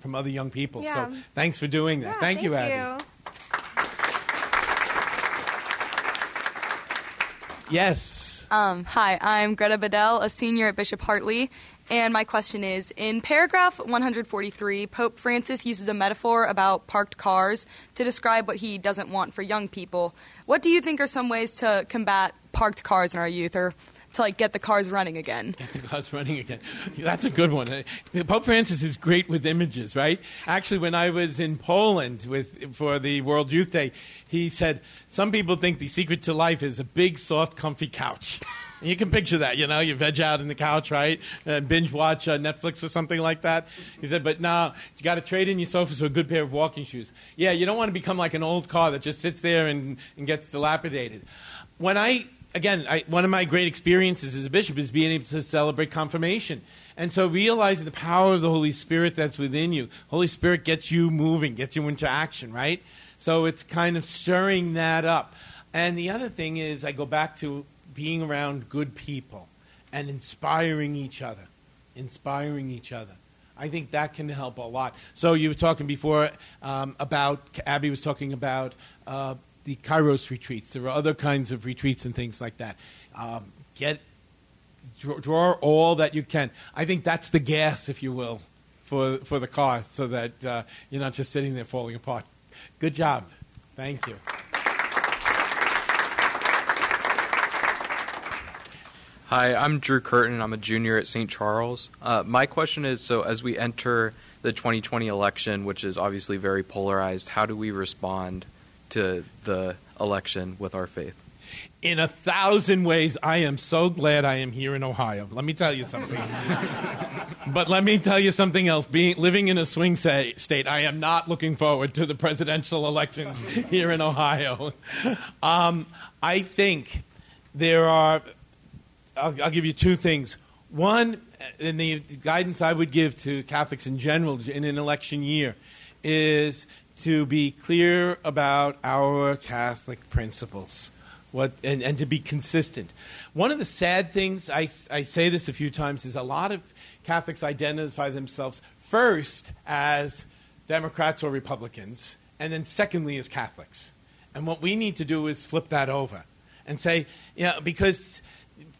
from other young people. Yeah. So thanks for doing that. thank, you, Abby. Yes. Um, hi, I'm Greta Bedell, a senior at Bishop Hartley. And my question is In paragraph 143, Pope Francis uses a metaphor about parked cars to describe what he doesn't want for young people. What do you think are some ways to combat parked cars in our youth or to like get the cars running again? Get the cars running again. That's a good one. Uh, Pope Francis is great with images, right? Actually, when I was in Poland with for the World Youth Day, he said some people think the secret to life is a big, soft, comfy couch. And you can picture that, you know, you veg out in the couch, right? And binge watch uh, Netflix or something like that. He said, but no, you got to trade in your sofas for a good pair of walking shoes. Yeah, you don't want to become like an old car that just sits there and, and gets dilapidated. When I again, I, one of my great experiences as a bishop is being able to celebrate confirmation. And so realizing the power of the Holy Spirit that's within you. Holy Spirit gets you moving, gets you into action, right? So it's kind of stirring that up. And the other thing is, I go back to being around good people and inspiring each other. Inspiring each other. I think that can help a lot. So you were talking before um, about, Abby was talking about uh, the Kairos retreats. There are other kinds of retreats and things like that. Um, get draw, draw all that you can. I think that's the gas, if you will, for for the car, so that uh, you're not just sitting there falling apart. Good job. Thank you. Hi, I'm Drew Curtin. I'm a junior at St. Charles. Uh, my question is so, as we enter the 2020 election, which is obviously very polarized, how do we respond to the election with our faith? In a thousand ways, I am so glad I am here in Ohio. Let me tell you something. but let me tell you something else. Being living in a swing say, state, I am not looking forward to the presidential elections here in Ohio. Um, I think there are I'll, I'll give you two things. One, and the guidance I would give to Catholics in general in an election year is to be clear about our Catholic principles. What, and, and to be consistent. One of the sad things, I, I say this a few times, is a lot of Catholics identify themselves first as Democrats or Republicans, and then secondly as Catholics. And what we need to do is flip that over and say, yeah, because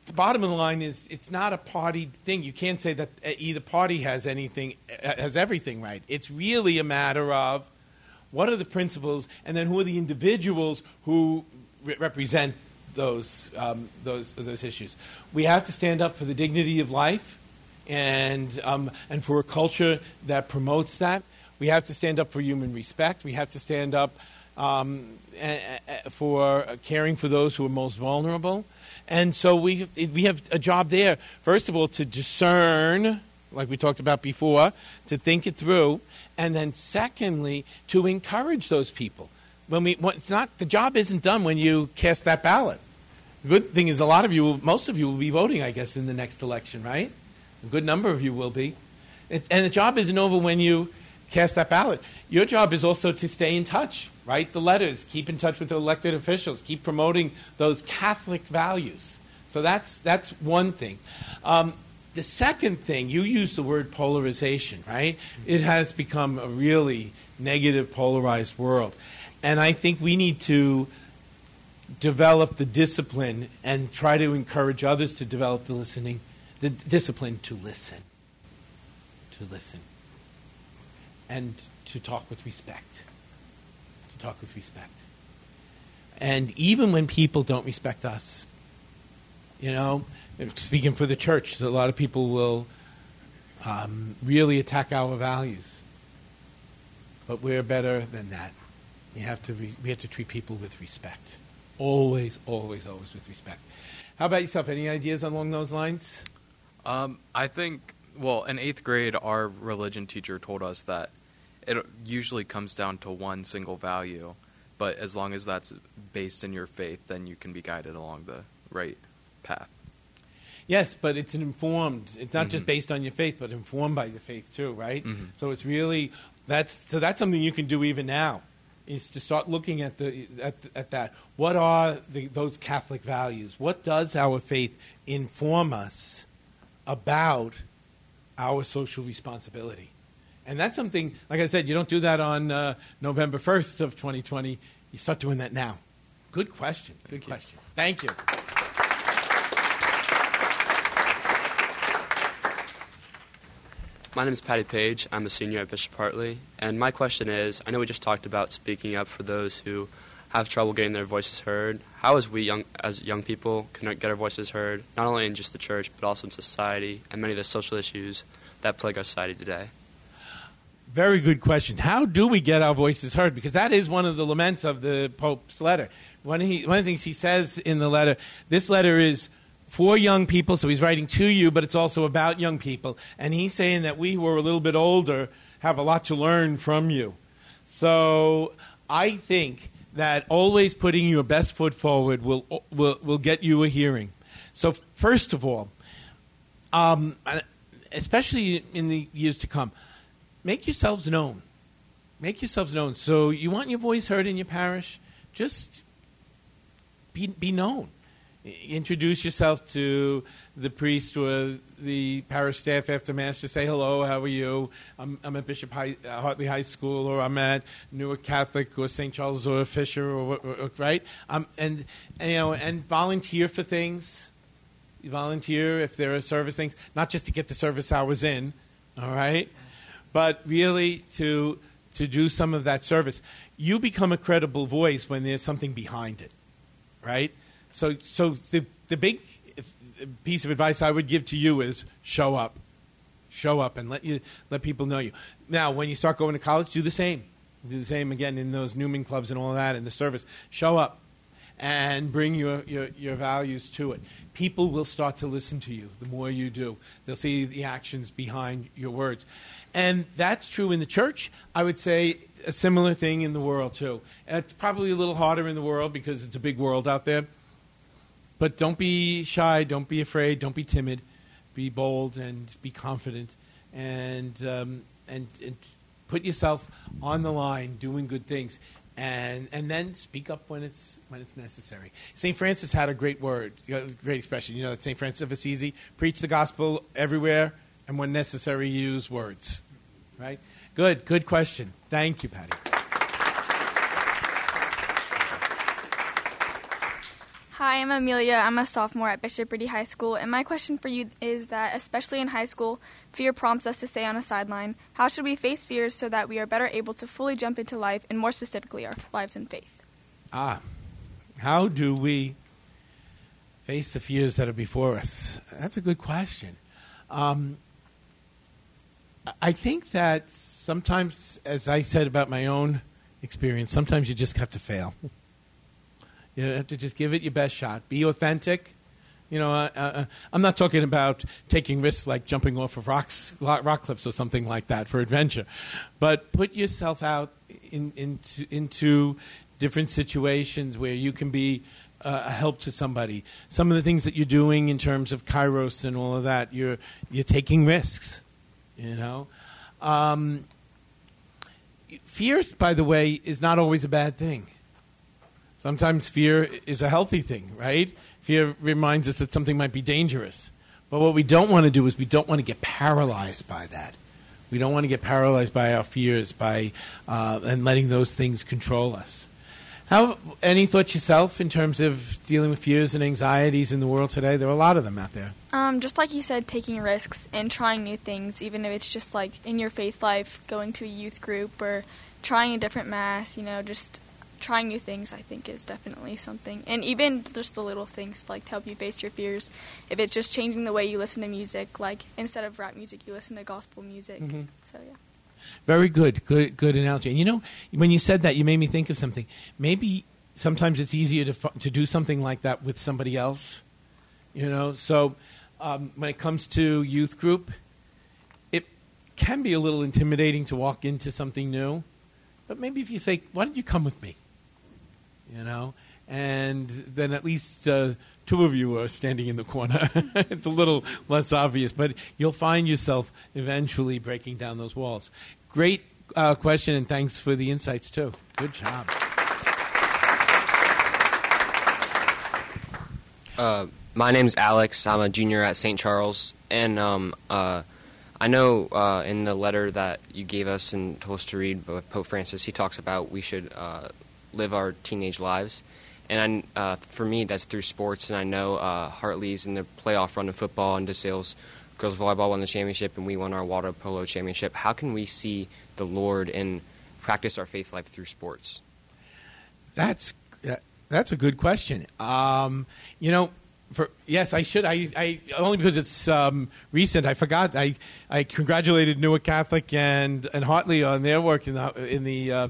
the bottom of the line is it's not a party thing. You can't say that uh, either party has anything uh, has everything right. It's really a matter of what are the principles, and then who are the individuals who re- represent those um, those those issues. We have to stand up for the dignity of life, and um, and for a culture that promotes that. We have to stand up for human respect. We have to stand up um, for caring for those who are most vulnerable. And so we, we have a job there, first of all, to discern, like we talked about before, to think it through, and then secondly, to encourage those people. When we, when it's not, the job isn't done when you cast that ballot. The good thing is, a lot of you, most of you will be voting, I guess, in the next election, right? A good number of you will be. It, and the job isn't over when you cast that ballot. Your job is also to stay in touch, write the letters, keep in touch with the elected officials, keep promoting those Catholic values. So that's, that's one thing. Um, the second thing, you use the word polarization, right? It has become a really negative, polarized world. And I think we need to develop the discipline and try to encourage others to develop the listening, the discipline to listen. To listen and to talk with respect. To talk with respect. And even when people don't respect us, you know, speaking for the church, a lot of people will um, really attack our values. But we're better than that. We have to re- we have to treat people with respect. Always, always, always with respect. How about yourself? Any ideas along those lines? Um, I think, well, in eighth grade, our religion teacher told us that it usually comes down to one single value, but as long as that's based in your faith, then you can be guided along the right path. Yes, but it's an informed. It's not Mhm. just based on your faith, but informed by the faith too, right? Mhm. So it's really that's so that's something you can do even now, is to start looking at the at, at that. What are the, those Catholic values? What does our faith inform us about our social responsibility? And that's something, like I said, you don't do that on uh, November first of 2020. You start doing that now. Good question. Good question. Thank you. My name is Patty Page. I'm a senior at Bishop Hartley. And my question is I know we just talked about speaking up for those who have trouble getting their voices heard. How, as we young, as young people, can get our voices heard, not only in just the church, but also in society and many of the social issues that plague our society today? Very good question. How do we get our voices heard? Because that is one of the laments of the Pope's letter. One one of the things he says in the letter, this letter is for young people, so he's writing to you, but it's also about young people. And he's saying that we who are a little bit older have a lot to learn from you. So I think that always putting your best foot forward will, will, will get you a hearing. So, first of all, um, especially in the years to come, make yourselves known. Make yourselves known. So, you want your voice heard in your parish? Just be, be known. Introduce yourself to the priest or the parish staff after mass. to say hello. How are you? I'm, I'm at Bishop High, uh, Hartley High School, or I'm at Newark Catholic, or St. Charles, or Fisher, or, or, or right. Um, and, and you know, and volunteer for things. You volunteer if there are service things, not just to get the service hours in, all right, but really to to do some of that service. You become a credible voice when there's something behind it, right? So, so the the big piece of advice I would give to you is show up, show up, and let you let people know you. Now, when you start going to college, do the same. Do the same again in those Newman clubs and all that in the service. Show up and bring your, your, your values to it. People will start to listen to you the more you do. They'll see the actions behind your words. And that's true in the church. I would say a similar thing in the world, too. And it's probably a little harder in the world because it's a big world out there. But don't be shy, don't be afraid, don't be timid. Be bold and be confident, and um, and, and put yourself on the line, doing good things, and and then speak up when it's when it's necessary. Saint Francis had a great word, great expression. You know that Saint Francis of Assisi preach the gospel everywhere, and when necessary, use words. Right? Good, good question. Thank you, Patty. Hi, I'm Amelia. I'm a sophomore at Bishop Ready High School, and my question for you is that, especially in high school, fear prompts us to stay on a sideline. How should we face fears so that we are better able to fully jump into life, and more specifically, our lives in faith? Ah, how do we face the fears that are before us? That's a good question. Um, I think that sometimes, as I said about my own experience, sometimes you just have to fail. You have to just give it your best shot. Be authentic. You know, uh, uh, I'm not talking about taking risks like jumping off of rocks, rock cliffs or something like that for adventure, but put yourself out in, into, into different situations where you can be uh, a help to somebody. Some of the things that you're doing in terms of kairos and all of that, you're you're taking risks. You know, um, fear, by the way, is not always a bad thing. Sometimes fear is a healthy thing, right? Fear reminds us that something might be dangerous. But what we don't want to do is we don't want to get paralyzed by that. We don't want to get paralyzed by our fears, by uh, and letting those things control us. How any thoughts yourself in terms of dealing with fears and anxieties in the world today? There are a lot of them out there. Um, just like you said, taking risks and trying new things, even if it's just like in your faith life, going to a youth group or trying a different mass. You know, just trying new things, I think, is definitely something. And even just the little things like to help you face your fears. If it's just changing the way you listen to music, like instead of rap music, you listen to gospel music. Mm-hmm. So yeah. Very good, good, good analogy. And you know, when you said that, you made me think of something. Maybe sometimes it's easier to to do something like that with somebody else. You know, so um, when it comes to youth group, it can be a little intimidating to walk into something new. But maybe if you say, "Why don't you come with me?" You know, and then at least uh, two of you are standing in the corner. it's a little less obvious, but you'll find yourself eventually breaking down those walls. Great uh, question, and thanks for the insights too. Good job. Uh, my name's Alex. I'm a junior at St. Charles, and um, uh, I know uh, in the letter that you gave us and told us to read Pope Francis, he talks about we should uh, live our teenage lives. And I, uh, for me, that's through sports. And I know uh, Hartley's in the playoff run of football, and DeSales girls volleyball won the championship, and we won our water polo championship. How can we see the Lord and practice our faith life through sports? That's that's a good question. Um, you know, for, yes, I should. I, I only because it's um, recent. I forgot. I I congratulated Newark Catholic and and Hartley on their work in the in the. Uh,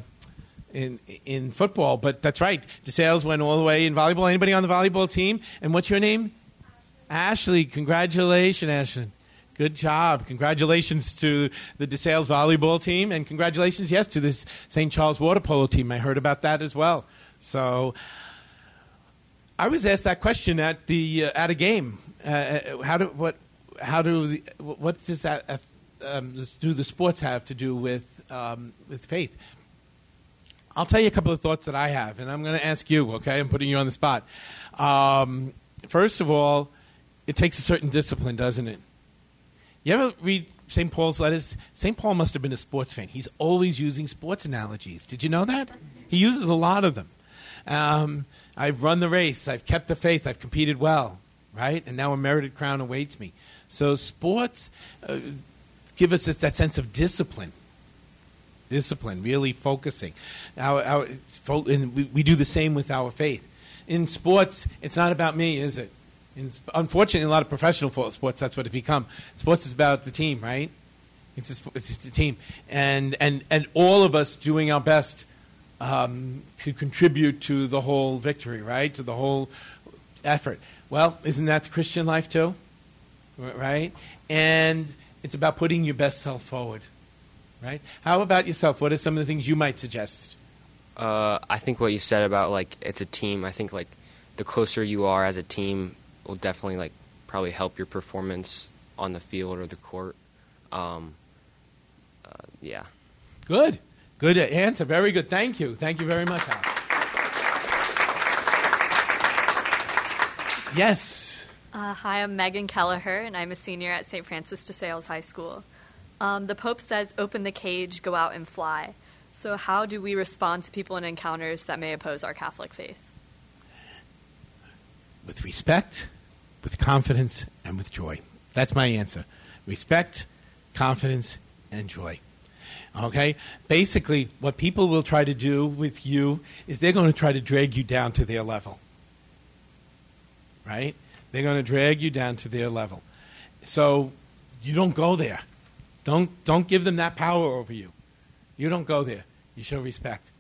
in in football. But that's right. DeSales went all the way in volleyball. Anybody on the volleyball team? And what's your name? Ashley. Congratulations, Ashley. Good job. Congratulations to the DeSales volleyball team, and congratulations, yes, to this St. Charles water polo team. I heard about that as well. So, I was asked that question at the uh, at a game. Uh, uh how do what? How do the, what does that uh, um, do the sports have to do with um, with faith? I'll tell you a couple of thoughts that I have, and I'm going to ask you. Okay, I'm putting you on the spot. Um, first of all, it takes a certain discipline, doesn't it? You ever read St. Paul's letters? St. Paul must have been a sports fan. He's always using sports analogies. Did you know that? He uses a lot of them. Um, I've run the race. I've kept the faith. I've competed well, right? And now a merited crown awaits me. So sports uh, give us that sense of discipline. Discipline, really focusing. Our, our, and we, we do the same with our faith. In sports, it's not about me, is it? In, unfortunately, a lot of professional sports, that's what it's become. Sports is about the team, right? It's, a, it's the team, and and and all of us doing our best um, to contribute to the whole victory, right? To the whole effort. Well, isn't that the Christian life too? Right? And it's about putting your best self forward, right? How about yourself? What are some of the things you might suggest? Uh, I think what you said about like it's a team. I think like the closer you are as a team will definitely like probably help your performance on the field or the court. Um, uh, yeah. Good. Good answer. Very good. Thank you. Thank you very much, Alex. Yes. Uh, hi, I'm Megan Kelleher, and I'm a senior at St. Francis de Sales High School. Um, the Pope says, open the cage, go out and fly. So, how do we respond to people in encounters that may oppose our Catholic faith? With respect, with confidence, and with joy. That's my answer. Respect, confidence, and joy. Okay? Basically, what people will try to do with you is they're going to try to drag you down to their level right? They're going to drag you down to their level. So you don't go there. Don't, don't give them that power over you. You don't go there. You show respect.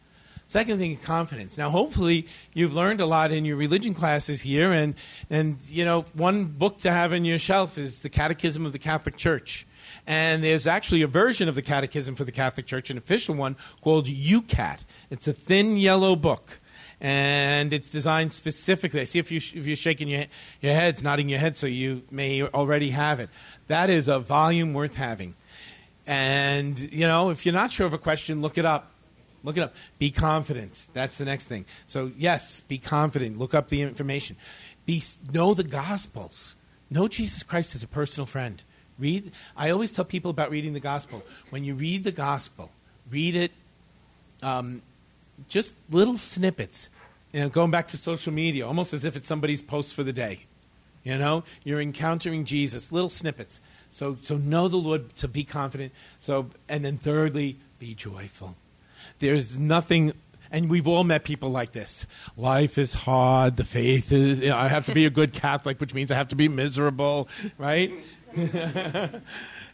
Second thing, is confidence. Now, hopefully, you've learned a lot in your religion classes here, and, and you know, one book to have on your shelf is the Catechism of the Catholic Church. And there's actually a version of the Catechism for the Catholic Church, an official one, called YOUCAT. It's a thin yellow book and it's designed specifically. I see if you if you're shaking your your heads, nodding your head, so you may already have it. That is a volume worth having. And you know, if you're not sure of a question, look it up. Look it up. Be confident. That's the next thing. So yes, be confident. Look up the information. Be know the Gospels. Know Jesus Christ as a personal friend. Read. I always tell people about reading the Gospel. When you read the Gospel, read it. Um, just little snippets. You know, going back to social media, almost as if it's somebody's post for the day. You know, you're encountering Jesus, little snippets. So, so know the Lord, to be confident. So, and then thirdly, be joyful. There's nothing, and we've all met people like this. Life is hard. The faith is. You know, I have to be a good Catholic, which means I have to be miserable, right?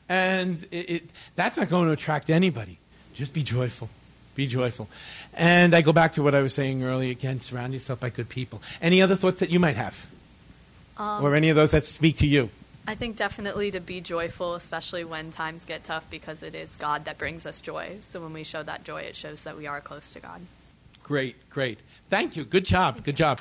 and it, it, that's not going to attract anybody. Just be joyful. Be joyful. And I go back to what I was saying earlier again surround yourself by good people. Any other thoughts that you might have? Um, or any of those that speak to you? I think definitely to be joyful, especially when times get tough, because it is God that brings us joy. So when we show that joy, it shows that we are close to God. Great, great. Thank you. Good job. Good job.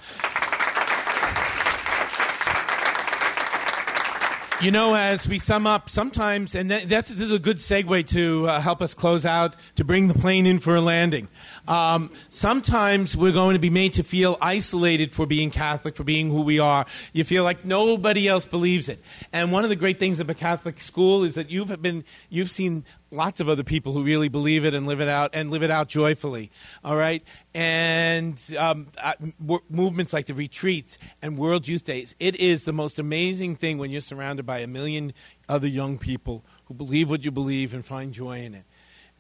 You know, as we sum up, sometimes, and that, that's this is a good segue to uh, help us close out to bring the plane in for a landing. Um, sometimes we're going to be made to feel isolated for being Catholic, for being who we are. You feel like nobody else believes it. And one of the great things of a Catholic school is that you've been, you've seen lots of other people who really believe it and live it out and live it out joyfully. All right, and um, uh, w- movements like the retreats and World Youth Days. It is the most amazing thing when you're surrounded by a million other young people who believe what you believe and find joy in it.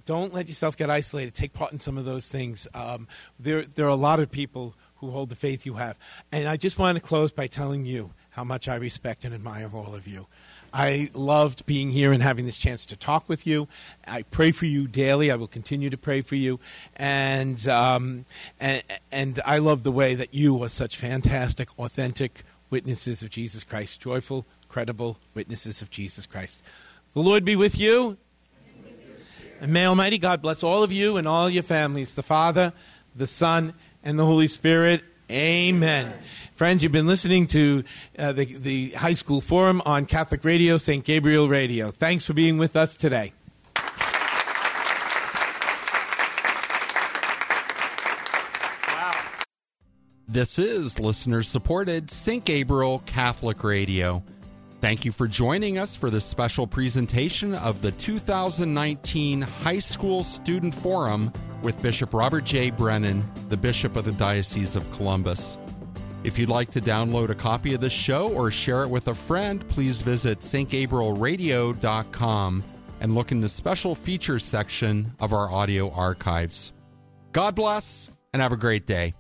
Don't let yourself get isolated. Take part in some of those things. Um, there, there are a lot of people who hold the faith you have, and I just want to close by telling you how much I respect and admire all of you. I loved being here and having this chance to talk with you. I pray for you daily. I will continue to pray for you, and um, and, and I love the way that you are such fantastic, authentic witnesses of Jesus Christ, joyful, credible witnesses of Jesus Christ. The Lord be with you. And may Almighty God bless all of you and all your families, the Father, the Son, and the Holy Spirit. Amen. Friends, you've been listening to uh, the, the high school forum on Catholic Radio, St. Gabriel Radio. Thanks for being with us today. Wow. This is listener supported St. Gabriel Catholic Radio. Thank you for joining us for this special presentation of the 2019 High School Student Forum with Bishop Robert J. Brennan, the Bishop of the Diocese of Columbus. If you'd like to download a copy of this show or share it with a friend, please visit stgabrielradio.com and look in the special features section of our audio archives. God bless and have a great day.